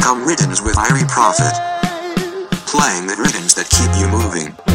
come riddance with Irie Profit. Playing the riddens that keep you moving.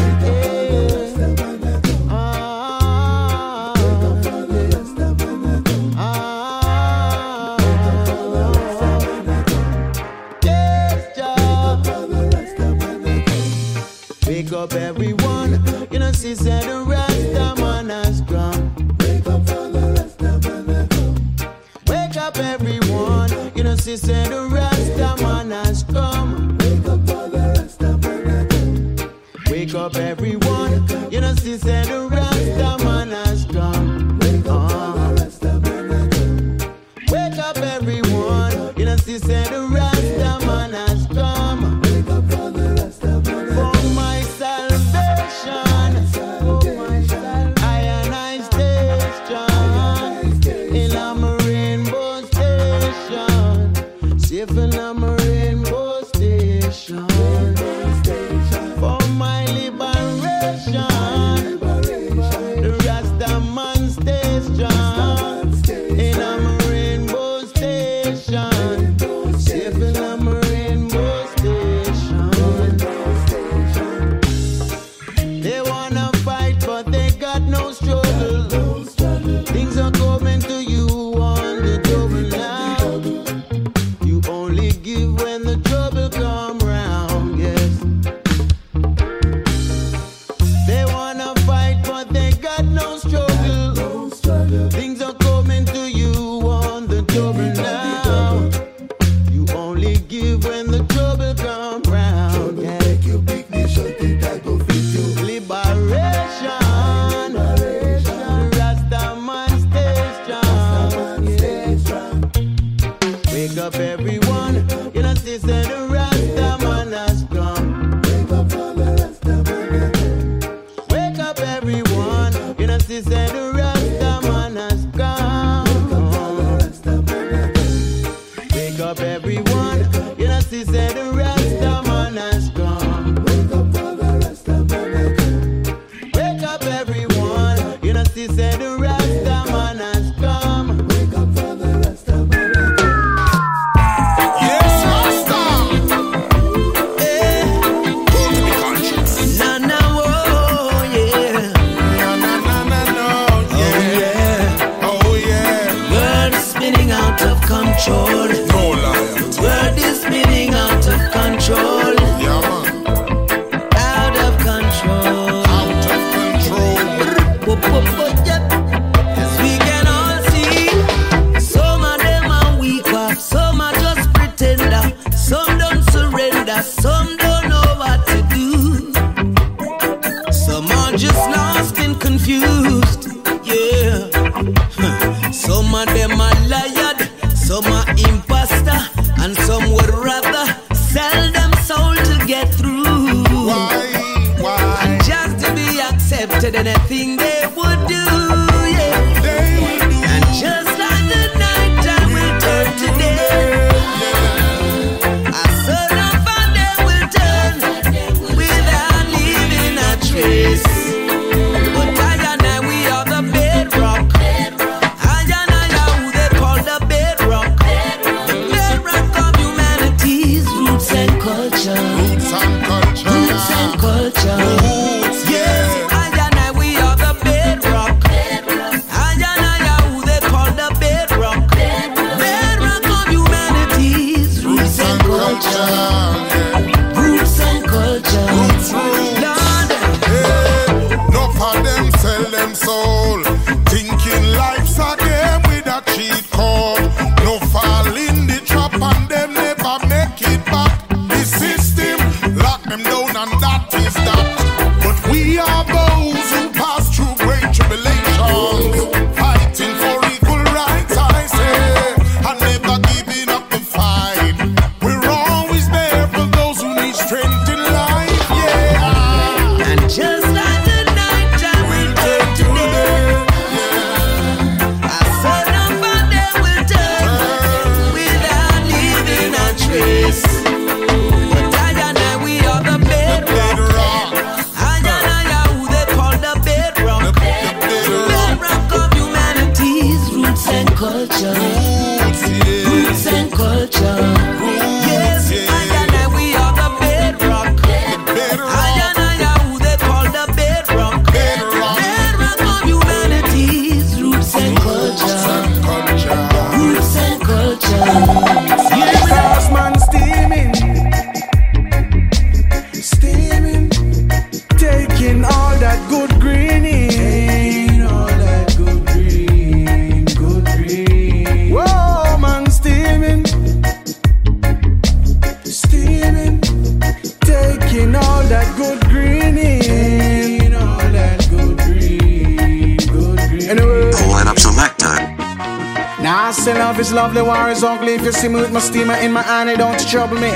If you see me with my steamer in my hand, it don't trouble me.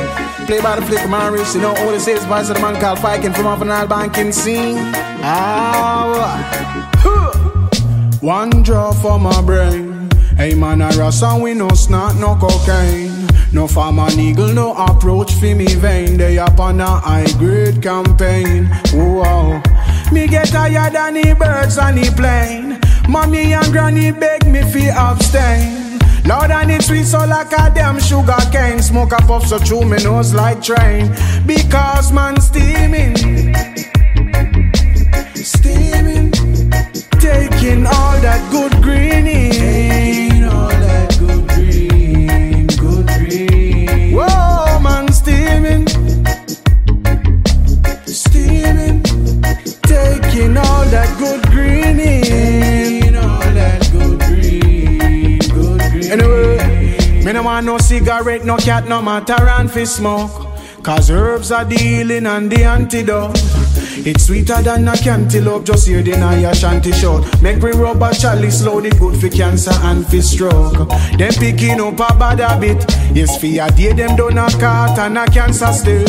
Play by the flick of my wrist, you know all this is voice of the man called Fiking from off an old banking scene. Ah, one draw for my brain. Hey man, I and we no snort, no cocaine. No farm an eagle, no approach for me vein. They up on a high grade campaign. Whoa. Me get tired than the birds on the plane. Mommy and granny beg me fi abstain. Lord and it's sweet so like a damn sugar cane. Smoke a puff so through me nose like train. Because man steaming, steaming, taking all that good greening, want no cigarette, no cat, no matter and fi smoke. Cause herbs are dealing and the antidote. It's sweeter than a cantaloupe, just hear the Naya shanty shout. Make we rub a chalice the good for cancer and for stroke. Them picking up a bad habit. Yes, for a day them done a cut and a cancer stick.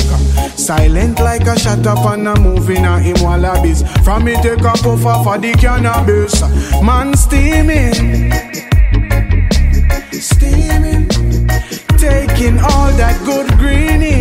Silent like a shut up and a moving a him wallabies. From me take a puff of the cannabis. Man steaming, taking all that good greening.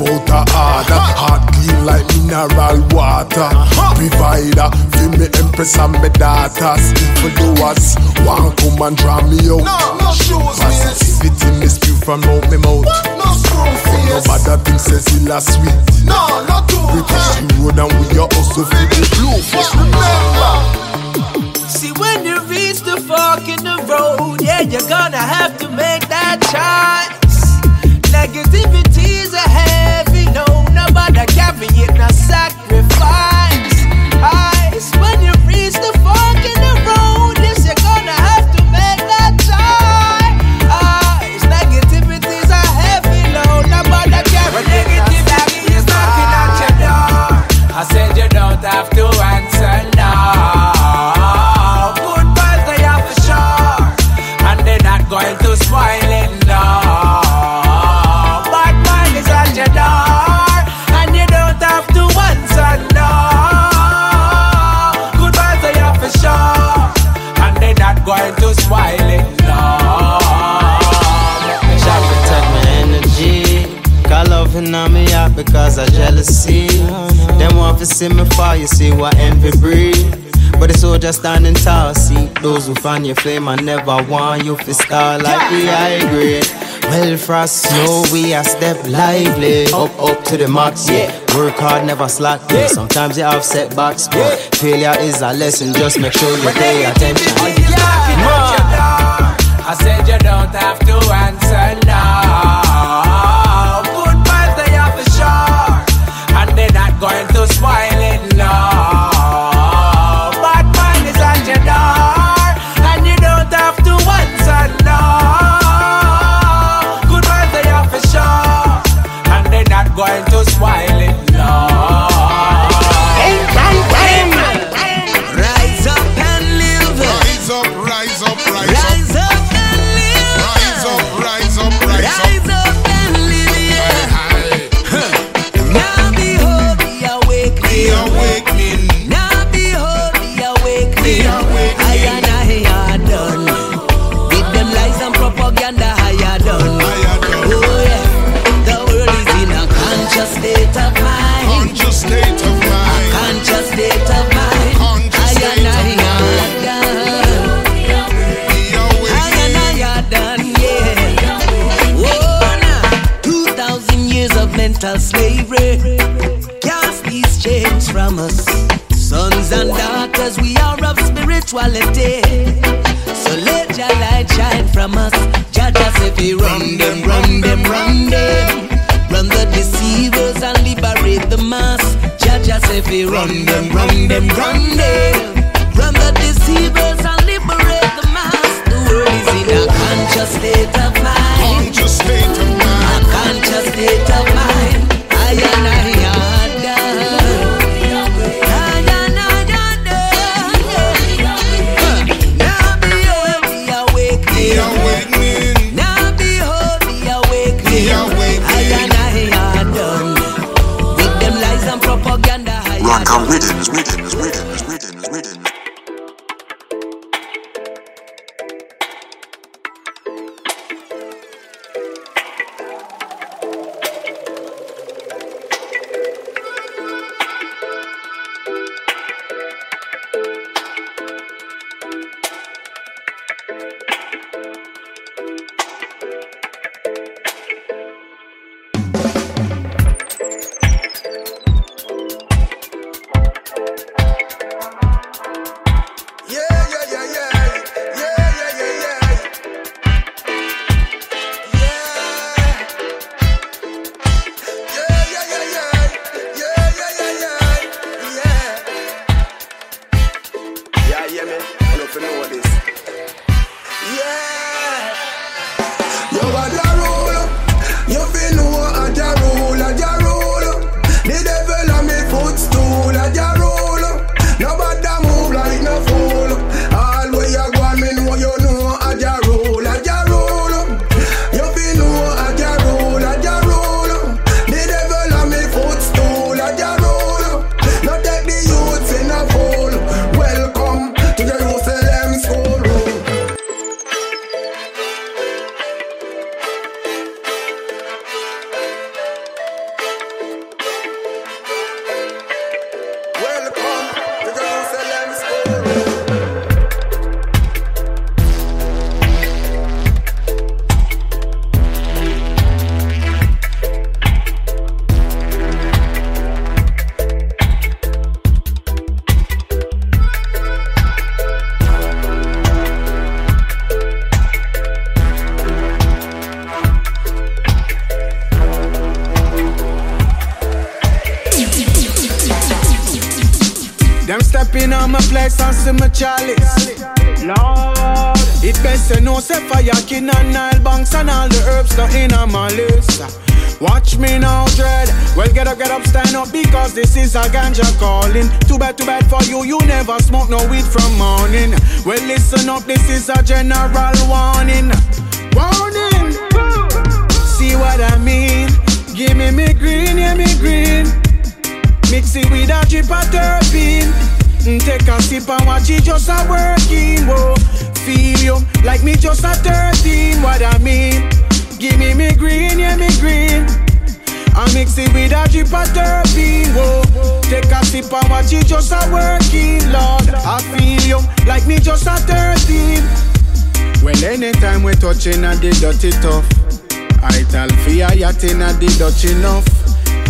Life out of order Heart clean like mineral water Provider for me empress and me daughters Evil doers want come and draw me out No, no shoes, miss. Positivity me spew from out me mouth No screw From no face. bad things say still a sweet No, no two. We push the road and we are also for the blue Just remember. See, when you reach the fork in the road, yeah, you're gonna have to make that choice. Negativity jealousy. Them want to see me fall, you see what envy breed. But the soldier standing tall, see those who fan your flame I never want you to star like the high grade. Well, frost snow, we a step lively. Oh. Up, up to the max, yeah. Work hard, never slack, yeah. Sometimes you have setbacks, but failure is a lesson. Just make sure you pay attention. I said you don't have to answer now. Spirituality. So let your light shine from us. Judge if we run them, run them, run them. Run the deceivers and liberate the mass. Judge if we run them, run them, run them. Run the deceivers and liberate the mass. The world is in a conscious state stepping on my place and see my chalice. Lord, it best to know say fire king and Nile banks and all the herbs not in on my list. Watch me now, dread. Well, get up, get up, stand up because this is a ganja calling. Too bad, too bad for you. You never smoke no weed from morning. Well, listen up, this is a general warning. Warning. See what I mean? Give me me green, yeah me green. Mix it with a drip of terpene. Take a sip and watch it just a working. Whoa, feel you like me just a 13. What I mean? Give me me green, yeah me green. I mix it with a drip of terpene. Whoa, take a sip and watch it just a working. Lord, I feel you like me just a 13. Well, anytime we touching at the dirty tough, I tell fear yachting at the Dutch enough.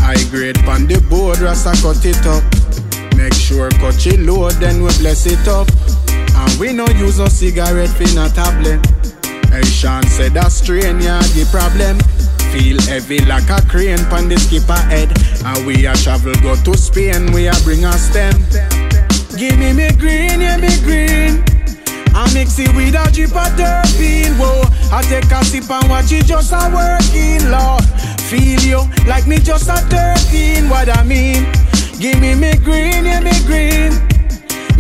I grade pan the board, rasta cut it up. Make sure cut it low, then we bless it up. And we no use a cigarette fin a tablet. Hey, Sean said that strain, yeah, the problem. Feel heavy like a crane pan the skipper head. And we a travel go to Spain, we a bring a stem. Give me me green, yeah me green. I mix it with a drip of terpene, whoa. I take a sip and watch it just a working, Lord. Feel you like me just a 13, what I mean. Give me me green, yeah me green.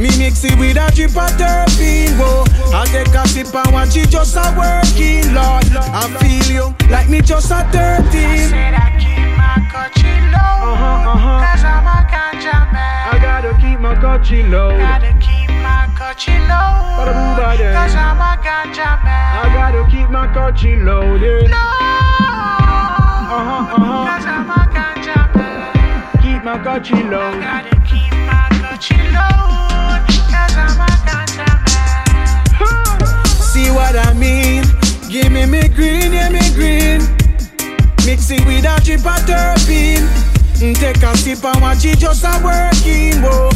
Me mix it with a drip of terpene, whoa. I take a sip and watch it just a working, Lord. I feel you like me just a 13. Said I keep my coachy low. Uh-huh, uh-huh. Cause I'm a ganja man. I gotta keep my coachy low. Gotta keep my coachy low. Cause I'm a ganja man. I gotta keep my coachy loaded. Low. Uh-huh, uh-huh. Cause I'm a ganja man. Keep my coachy low. I Gotta keep my coachy low. Cause I'm a man. See what I mean? Give me me green, yeah me green. mix it with a drip of terpene. Mm, Take a sip and watch it just a working. Whoa,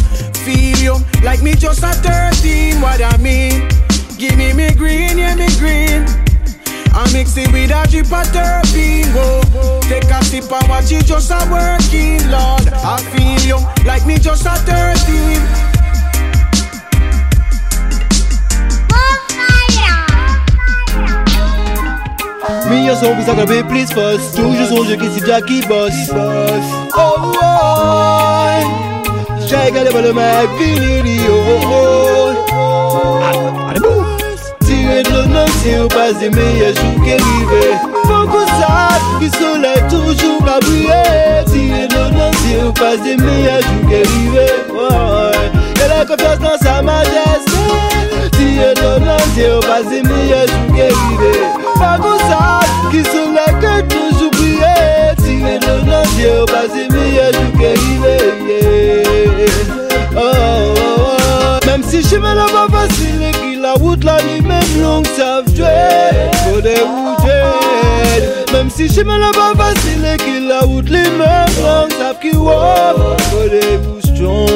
feel you like me just a 13. What I mean? Give me me green, yeah me green. I mix it with a drip of terpene. Whoa, take a sip and watch it just a working. Lord, I feel you like me just a 13. Meilleur son, puis ça va plus fausse Toujours songe que c'est Jack qui bosse Oh oh J'ai gardé le mec fini oh oh Allez bouh Tirer de l'honneur si on passe des meilleurs jours qui arrivent Faut qu'on sache que soleil toujours va briller Tirer de l'honneur si on passe des meilleurs jours qui arrivent Oh Et la confiance dans sa majesté Tirer de l'honneur si on passe des meilleurs jours qui arrivent Faut qu'on sache que soleil que toujours briller Tirer de l'honneur si on passe des meilleurs jours qui arrivent yeah. Oh oh oh Même si je me la pas facile et que la route là ni même longue savent jouer Faut des routes Même si je me la pas facile et la route les mêmes longue savent qui wow Faut des bouches Long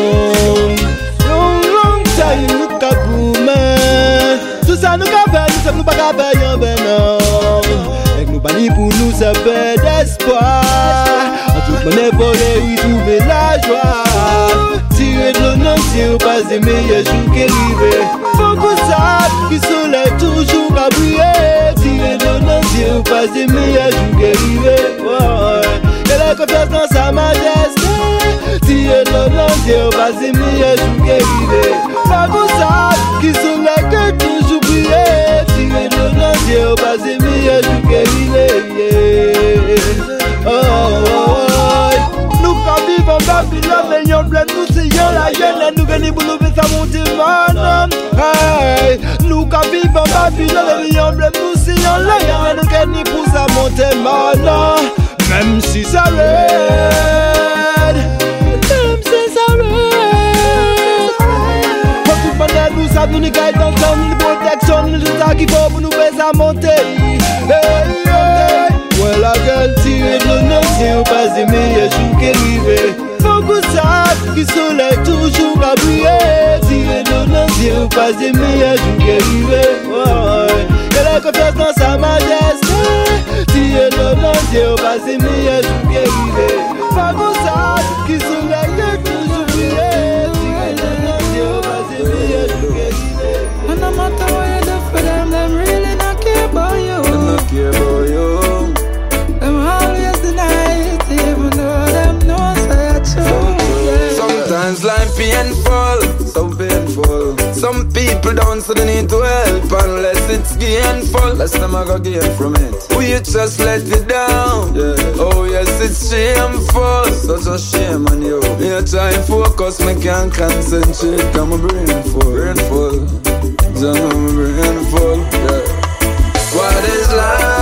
long time nous ka gourmand Tout ça nous fait, nous sommes nous pas faire y'en ben non. Et nous bannis pour nous ça fait d'espoir. En toute manière pour y trouver la joie. Tirer de l'honneur si on passe des meilleurs jours arrivent Faut qu'on sache que soleil toujours à briller Tirer de l'honneur si on passe des meilleurs jours qui arrivent ouais. Et la confiance dans sa majesté Tirer de l'honneur si on passe des meilleurs jours qui arrivent Faut qu'on sache que soleil que toujours briller Tirer de l'honneur si on passe des meilleurs jours qui arrivent yeah. oh, oh, oh. Nous quand vivons en Babylone, mais yon bled nous c'est yon la yen Nous gagner pour nous faire Hey, nous quand en Babylone, mais yon bled nous c'est yon la yen Nous gagner pour ça monter man Même si ça raide Même si ça raide Pour tout le monde nous savons nous nous guide dans le protection Nous qu'il faut pour nous faire ça monter. Hey, hey Well, I can on passe des meilleurs jours qui arrivent Faut qu'on sache que soleil toujours à briller Tirer de l'honneur si on passe des meilleurs jours qui arrivent ouais. Et la confiance dans sa majesté Tirer de l'honneur si on passe des meilleurs jours qui arrivent Faut qu'on sache que soleil toujours briller Tirer de l'honneur si on passe des meilleurs jours qui And no matter what you do for them, them really not care about you. Not care about you. Painful, so painful. Some people don't see the need to help unless it's gainful. Less them I got gain from it. We just let it down. Yeah. Oh yes, it's shameful, such a shame on you. Me a try and focus, me can't concentrate. I'm a brain full, brain full. Just know my brain full. Yeah. What is life?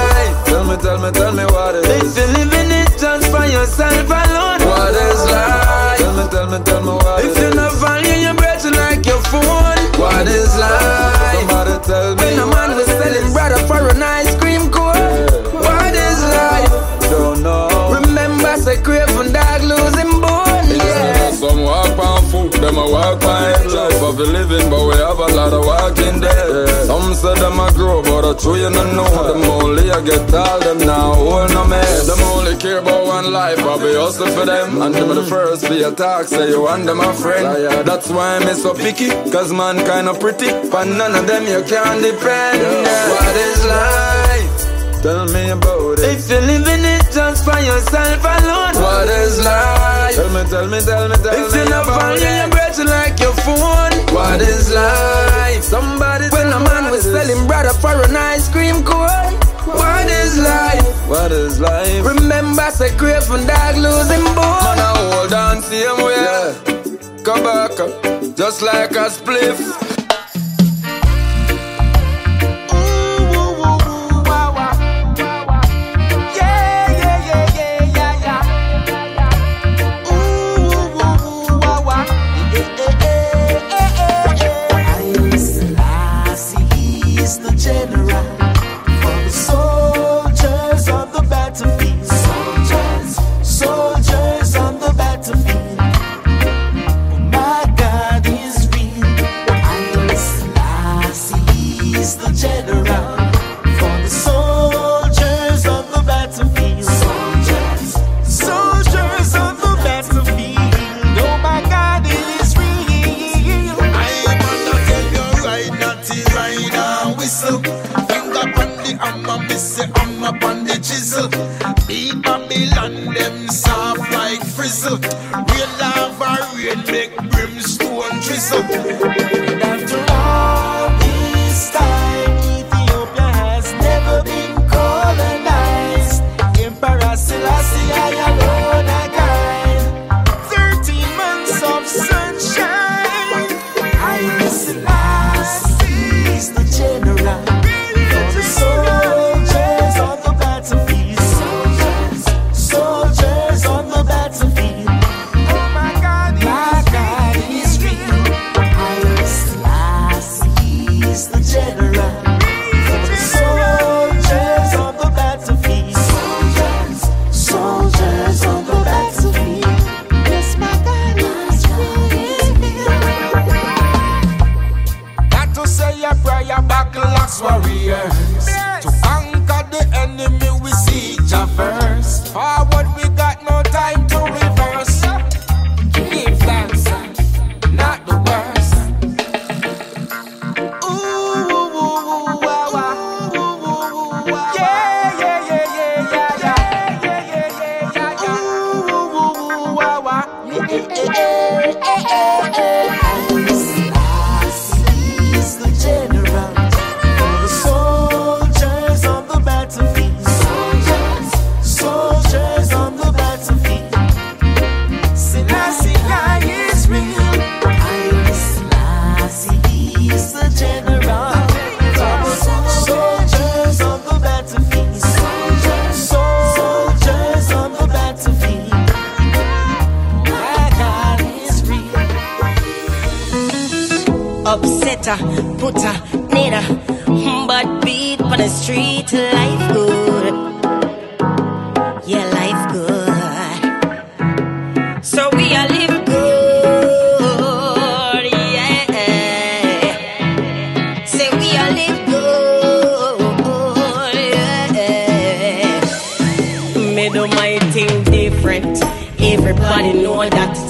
Living, but we have a lot of walking there. Some say them a grow, but I true you don't know. Them only I get all them now, hold no mess. Them only care about one life, I be hustle for them. And them the first be a talk, say you want them a friend. That's why I'm so picky, cause man kinda pretty. But none of them you can depend. What is life? Tell me about it. If you're living it just for yourself alone. What is life? Tell me, tell me, tell me, tell If me you not value your breath like your phone. What is life? Somebody When a man was selling brother for an ice cream cone. What is life? What is life? Remember, say craving dog losing Man, bone. I hold on same way. Come back, just like a spliff. Chisel. Beat Babylon, them soft like frizzle.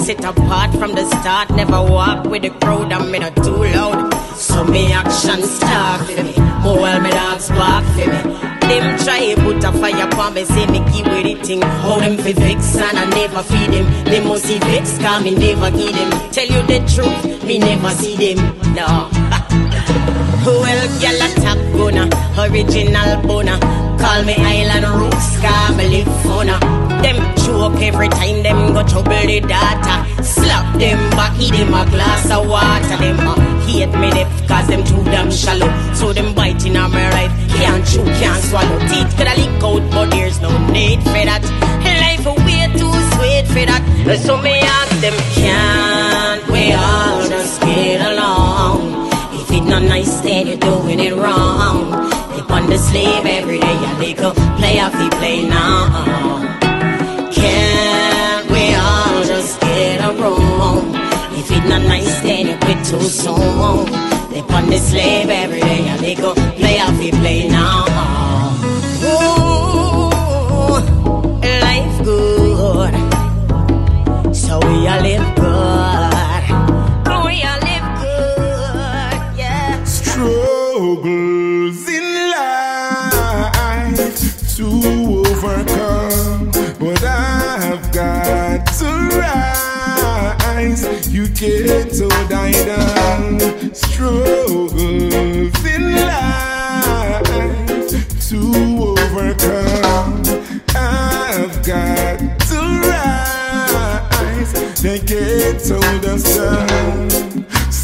Sit apart from the start. Never walk with the crowd and me not too loud. So me action start for me. More while me dogs bark for me. Them try to put a fire upon me, say me give with the thing. How them fi vex and I never feed them. They must see vex, cause me never give them. Tell you the truth, me never see them. No. Well, gyal a top gunner, original bona. Call me Island Roots, cause live funna. Them joke every time them go trouble the data. Slap them back, eat them a glass of water. Them uh, hate me depth, cause them too damn shallow. So them biting on my right, can't chew, can't swallow. Teeth coulda lick out, but there's no need for that. Life a way too sweet for that. So me ask them, can't we all just get along? If it not nice, then you're doing it wrong. They on the slave every day, they go play off the play now. Room? If it not nice, then you quit too soon. They on the slave every day, and they go play off the play now. Ooh, life good. So we all live So down. Struggles in life to overcome. I've got to rise. They can't hold down.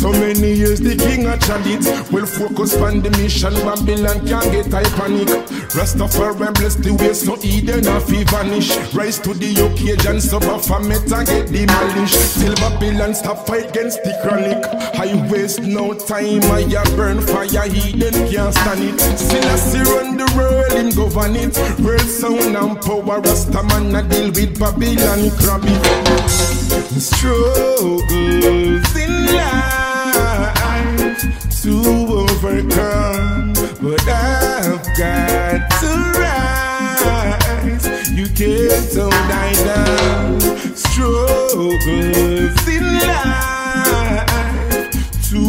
So many years the king a chant Well focus on the mission. Babylon can't get high panic. Rastafari bless the way so Eden fi vanish. Rise to the occasion so Baphomet a get demolished. Till Babylon stop fight against the chronic. I waste no time I burn fire Eden can't stand it. Still I see run the world him govern it World sound and power Rastaman a deal with Babylon grab it. Struggles in life to overcome, but I've got to rise. You can't I down. Struggles in life to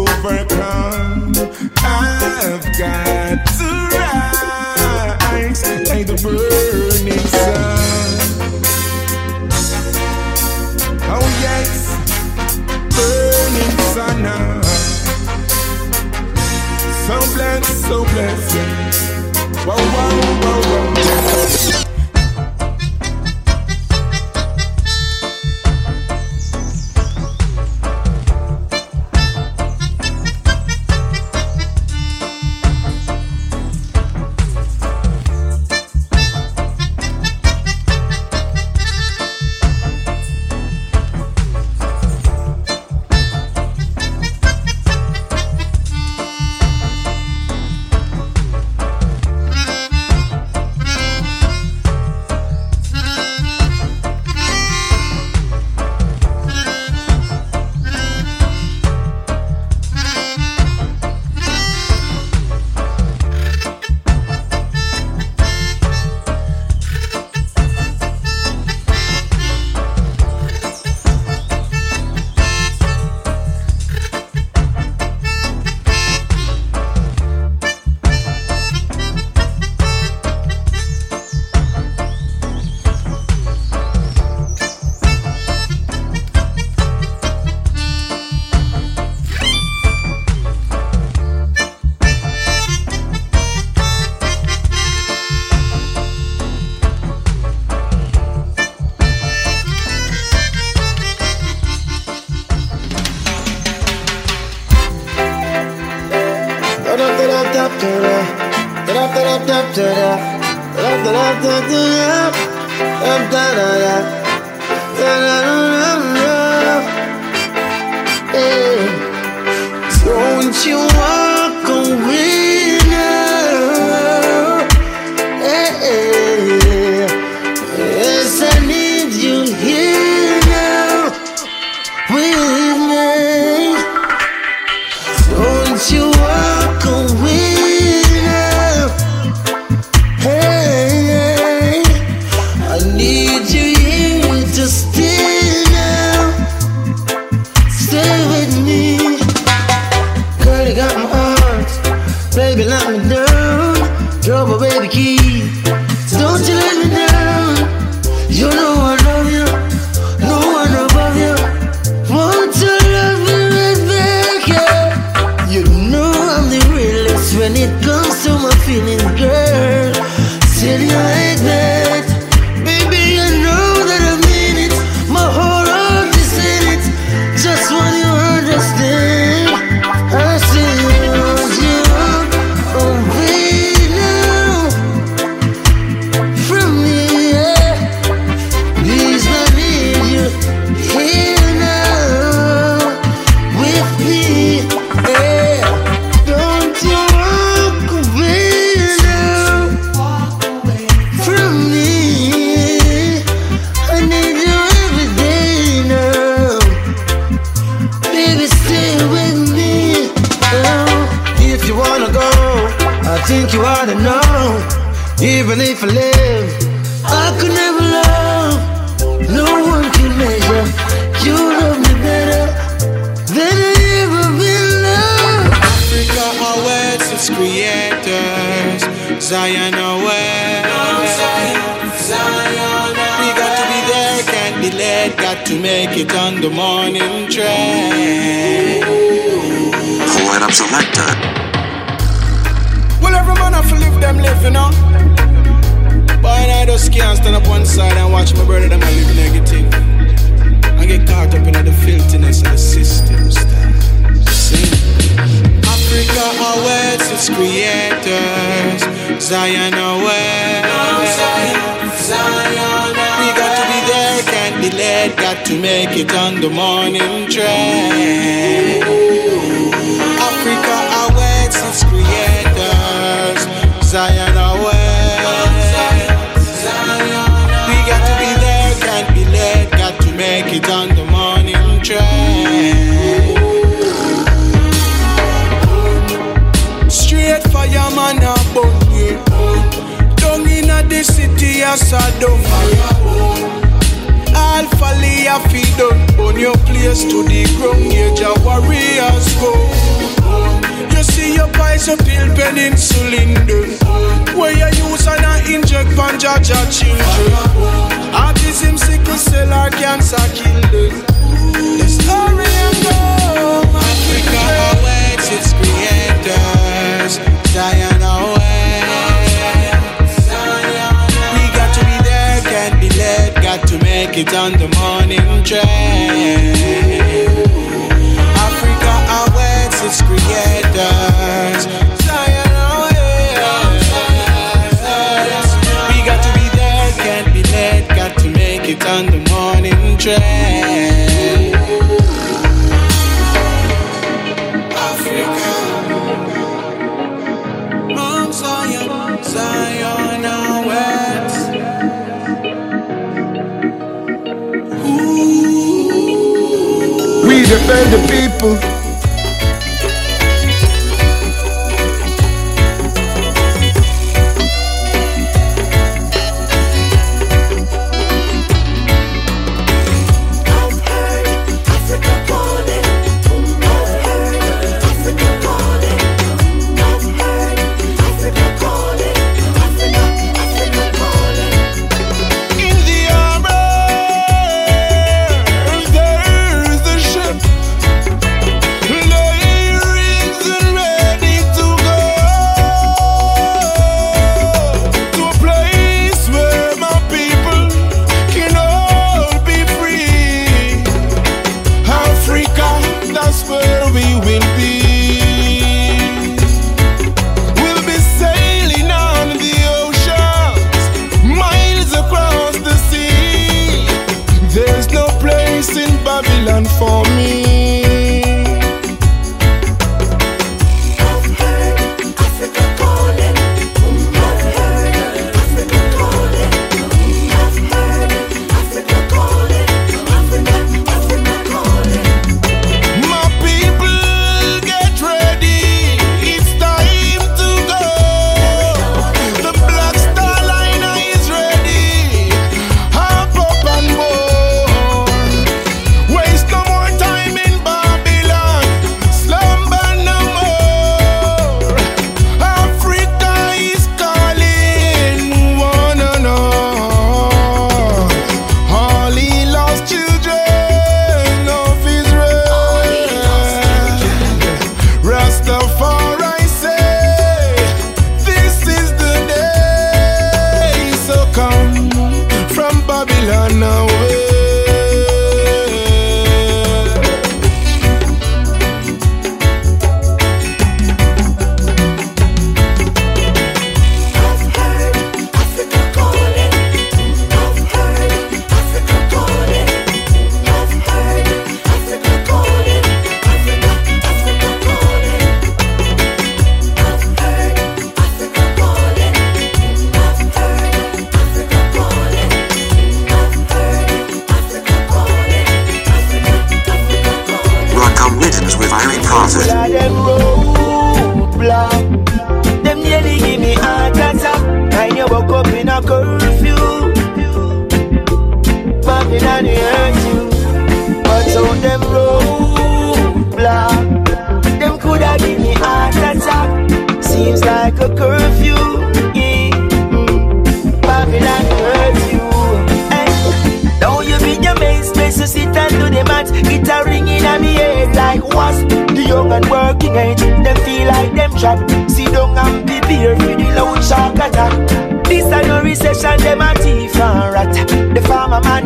overcome. I've got to rise. burning blessed, so blessed. Wow, wow, wow, wow.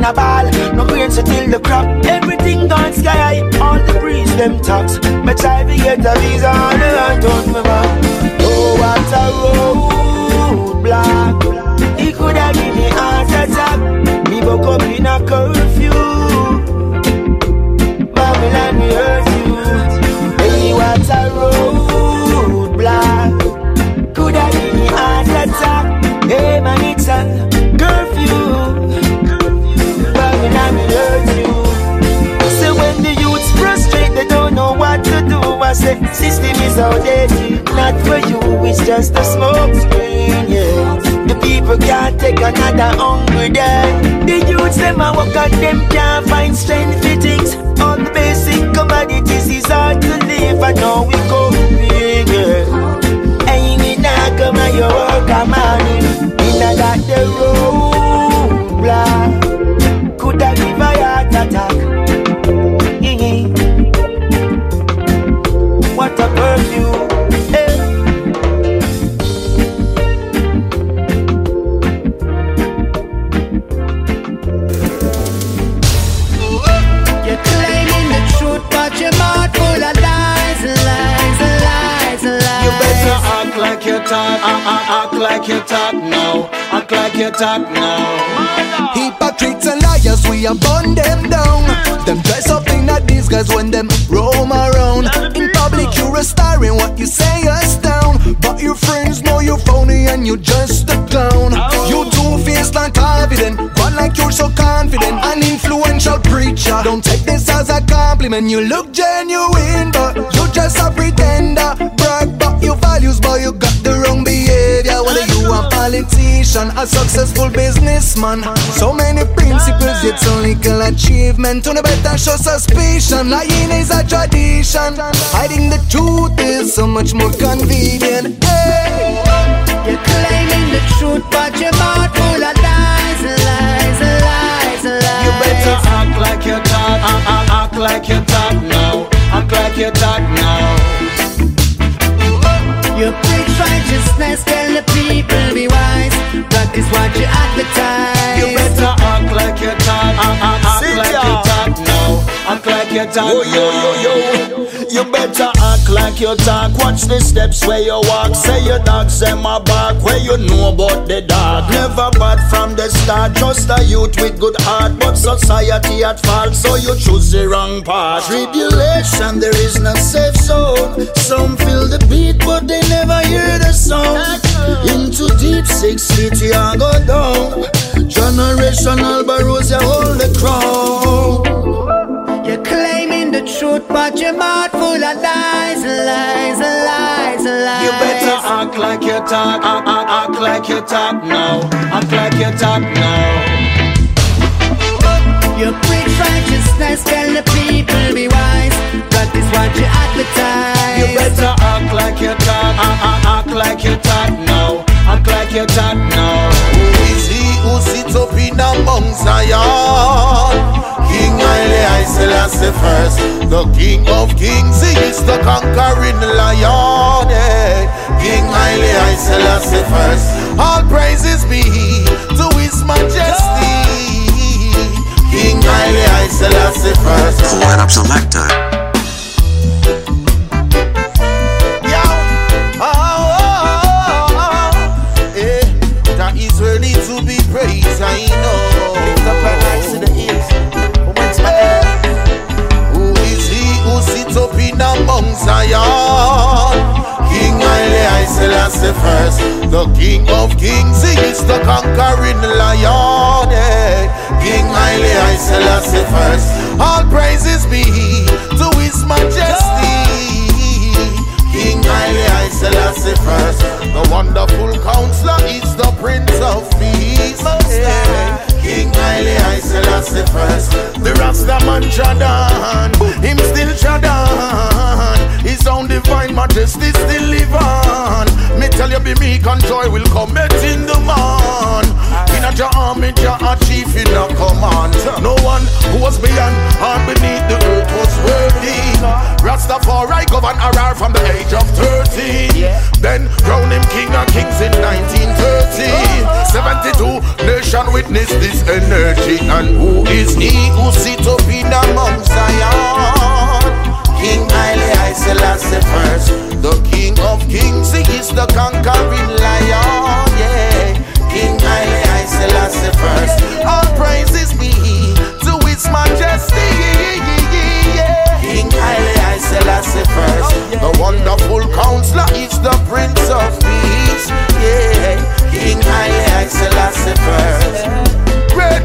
a ball. No grains till the crop. Everything gone sky high. All the breeze them talks. My child get a visa and I don't remember. is outdated. Not for you, it's just a smoke screen, yeah. The people can't take another hungry day. The youths, them a walk and them can't find strength for things. All the basic commodities is hard to live, I know we go bigger. Ain't it not come at your work, I'm on it. In I got the road. Like you talk now. Act like you talk now. Hypocrites and liars, we are burn them down. Them dress up in a disguise when them roam around. In public, you're a star in what you say us down. But your friends know you're phony and you're just a clown. Oh. You two-faced and confident, but like you're so confident. An influential preacher. Don't take this as a compliment. You look genuine, but you're just a pretender. Brag about your values, but you got the wrong behavior. Whether you a politician, a successful businessman. So many principles, yet so little achievement. On the better show suspicion. Lying is a tradition. Hiding the truth is so much more convenient. Hey. You're claiming the truth, but your mouth full of lies, lies, lies, lies. You better act like you talk, act, act, act like you talk now. Act like you talk now. You preach righteousness, tell the people be wise. Practice what you advertise. You better you talk Oh, yo, yo, yo. You better act like you talk. Watch the steps where you walk. Say your dogs them a bark. Where you know about the dog. Never bad from the start. Just a youth with good heart. But society at fault. So you choose the wrong path. Tribulation, there is no safe zone. Some feel the beat, but they never hear the song. Into deep six feet, you go down. Generational barrows, you hold the crown. You're claiming the truth, but your mouth full of lies, lies, lies, lies. You better act like you talk, act, act, act like you talk now. Act like you talk now. You preach righteousness, tell the people be wise. Practice what you advertise. You better act like you talk, act, act, act like you talk now. Act like you talk now. Sits up in Mount Zion? King Haile Selassie first, the King of Kings, he is the conquering lion. eh. King Haile Selassie first, all praises be to His Majesty. King Haile Selassie first. Up selector. Selassie first, all praises be to His Majesty. King Haile Selassie first. The wonderful counselor is the Prince of Peace. King Haile Selassie first. The Rasta man Jadan, him still Jadan. His own divine majesty still tell you, be meek and joy will come in the man. In a Jah army, a chief in a command. No one who was beyond or beneath the earth was worthy. Rastafari govern Harar from the age of 13. Then crown him king of kings in 1930. 72 nation witness this energy. And who is he who sit up in a Mount Zion? King Haile Selassie first, the King of Kings, he is the conquering lion. Yeah, King Haile Selassie first. All praises be to His Majesty. Yeah, King Haile Selassie first, the wonderful counselor is the Prince of Peace. Yeah, King Haile Selassie first. Red,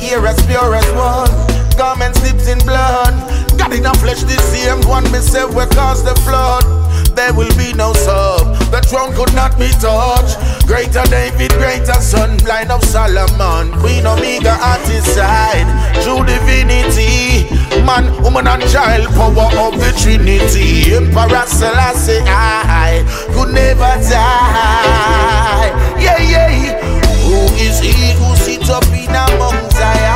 here as pure as one, garment dipped in blood. God in a flesh, the same one me say we cause the flood. There will be no sub, the throne could not be touched. Greater David, greater son, blind of Solomon, Queen Omega at his side, true divinity, man, woman, and child, power of the Trinity. Emperor Selassie, I could never die. Yeah, yeah. Who is he who sits up in a Mount Zion?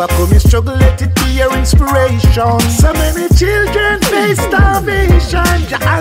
Overcome your struggle, let it be your inspiration. So many children face starvation. Jah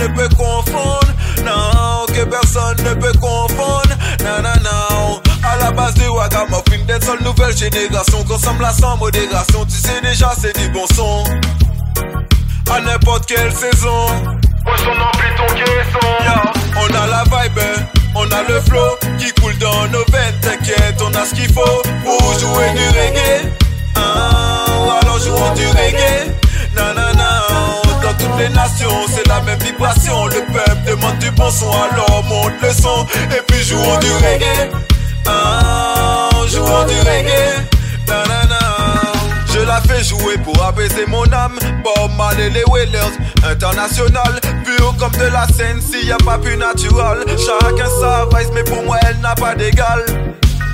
ne peut confondre. Non, que personne ne peut confondre. Non, non, non. À la base de Wagamuffin, d'être seule nouvelle génération. Consomme la sans modération, tu sais déjà, c'est du bon son. À n'importe quelle saison. Poisson ton caisson? Yeah. On a la vibe, on a le flow qui coule dans nos veines. T'inquiète, on a ce qu'il faut pour jouer du reggae. Ah, alors jouons du reggae. Les nations, c'est la même vibration. Le peuple demande du bon son, alors monte le son. Et puis jouons du reggae. Ah, jouons du reggae. Non, non, non. Je la fais jouer pour apaiser mon âme. Bob Marley, les Wailers, international. Pur comme de la scène, s'il y a pas plus naturel. Chacun sa vice, mais pour moi, elle n'a pas d'égal.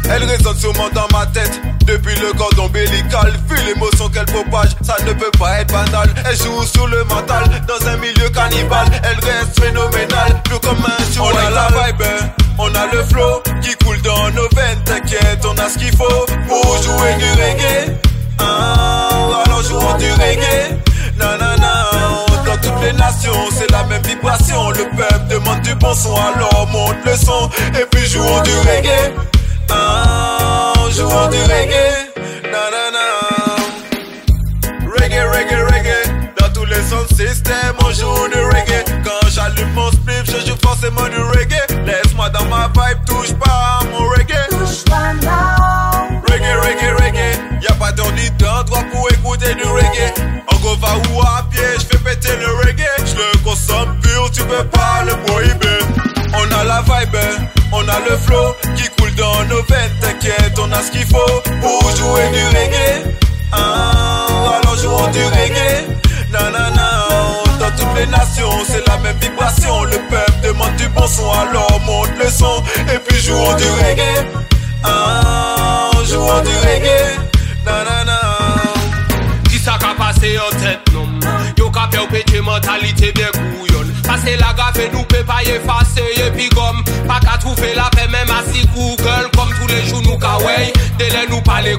Elle résonne sûrement dans ma tête Depuis le cordon ombilical Vu l'émotion qu'elle propage. Ça ne peut pas être banal. Elle joue sur le mental Dans un milieu cannibale. Elle reste phénoménale Plus comme un sur On a la vibe hein. On a le flow Qui coule dans nos veines. T'inquiète on a ce qu'il faut Pour jouer du reggae. Ah, Alors jouons du reggae. Non Dans toutes les nations C'est la même vibration. Le peuple demande du bon son Alors monte le son Et puis jouons du reggae ah, jouons du reggae. Na na na. Reggae, reggae, reggae. Dans tous les sons système, on joue du reggae. Quand j'allume mon spliff, je joue forcément du reggae. Laisse-moi dans ma vibe, touche pas à mon reggae. Touche pas Reggae, reggae, reggae. Y'a pas d'ordi d'endroit pour écouter du reggae. En go va ou à pied, je fais péter le reggae. Je le consomme pur, tu peux pas le prohiber. On a la vibe, on a le flow qui coule dans nos veines. T'inquiète, on a ce qu'il faut pour jouer du reggae. Ah, alors jouons du reggae. Non, non, non. les nations, c'est la même vibration. Le peuple demande du bon son, alors monte le son. Et puis jouons du reggae. Ah, jouons du reggae. Na na na. Ki sa ka pase yon tet nom Yo ka pe ou peche mentalite bien kouyon c'est la gaffe, nous ne pouvons pas y effacer. Et puis, comme, pas qu'à trouver la paix. Même si Google, comme tous les jours, nous kaoué. Delaine, nous pas les.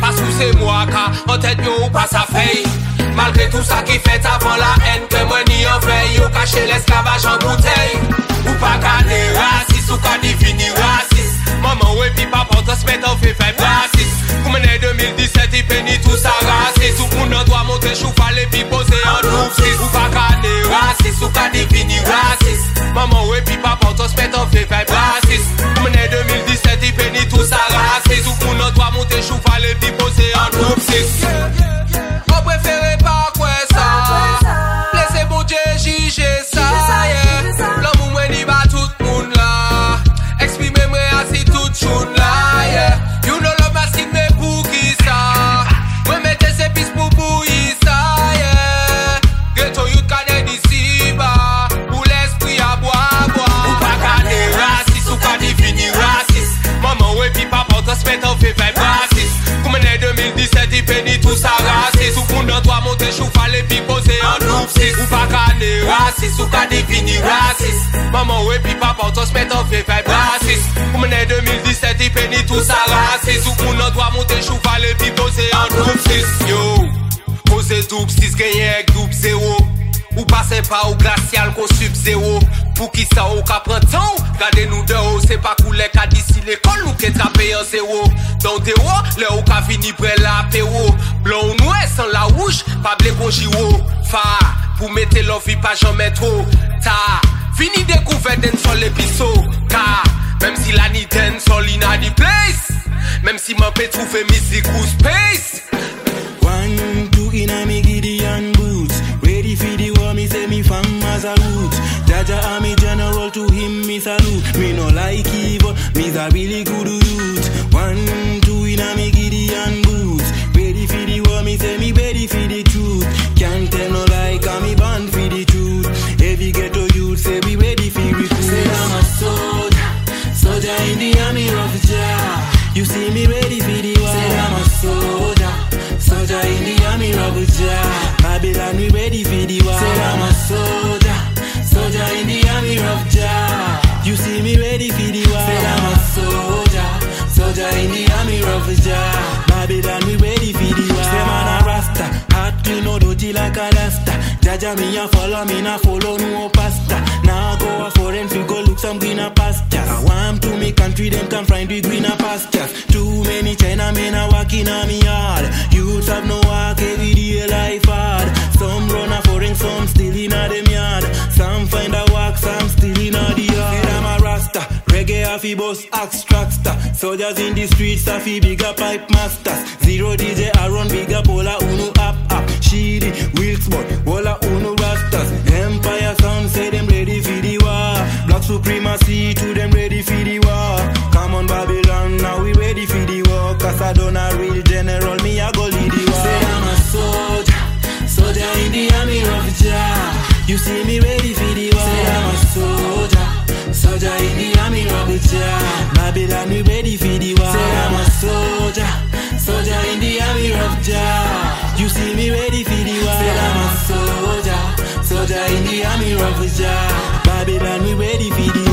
Parce que c'est moi, qui. en tête, nous pas sa fille. Malgré tout ça qui fait avant la haine, que moi, ni en veille. Au cacher l'esclavage en bouteille. Ou pas qu'à si si soukani finira. Maman wè pi papan tas met an fe fè prasis Kou menè 2017 i peni tou sa rasis Ou moun an doa monte chou fale pi pose an doupsis Ou pa ka de rasis, ou ka defini rasis Maman wè pi papan tas met an fe fè prasis Kou menè 2017 i peni tou sa rasis Ou moun an doa monte chou fale pi pose an doupsis ti peni tou sa rasis Ou koun nan doa monte chou fale pi pose an noupsis Ou pa ka ne rasis, ou ka defini rasis. Maman we pi papa ou tos met an fe fay brasis. Ou mene 2017 ti peni tou sa rasis Ou koun nan doa monte chou fale pi pose an noupsis Yo, pose toupsis genye ek toup zero Ou pase pa ou glacial ko sub zero Pou ki sa ou ka prantan ou Gade nou de ou se pa koule ka disi l'ekol Nou ke trape yon zero Don de ou, le ou ka vini bre la apero Blon ou noue san la wouj Pa ble kon jiro Fa, pou mette lovi pa jan metro Ta, vini dekouve den sol episo Ka, mem si la ni den sol ina di place Mem si man pe trouve mizik ou space. Jah Jah a me general to him, me salute. Me no like evil, me's a really good youth. One, two in a me Gideon boots. Ready for the war, me say me ready for the truth. Can't tell no lie, cause me born for the truth. Every ghetto youth say we ready for recruit. Say I'm a soldier, soldier in the army of Jah. You see me ready for the war. Say I'm a soldier. Soldier in the army of Jah. Babylon, we ready for the war. Say I'm a soldier. In the army of Jah. You see me ready for the war. Say I'm a soldier. Soldier in the army of Jah. Babylon, we ready for the war. Say man a rasta. Heart clean, no dirty like a duster. Jah Jah me a follow me, na follow no pasta. Now go a foreign fi go look some greener pastures. I want to me country, them can find the greener pastures. Too many China men a walking on me yard. Youths have no work every day life fi boss. Soldiers in the streets a fi bigger pipe masters. Zero DJ a run bigger pola unu up up. Sheedy, Wilkesburg, Walla unu rastas. Empire sound say them ready for the war. Black supremacy to them ready for the war. Come on Babylon, now we ready for the war. Cause I don't a real general, me a go lead the war. Say I'm a soldier, soldier in the army of Jah. You see me ready for the war. Say I'm a soldier, soldier in the army of Jah. Babylon, we ready for the war. Say I'm a soldier, soldier in the army of Jah. You see me ready for the war. Say I'm a soldier, soldier in the army of Jah. Babylon, we ready for the war.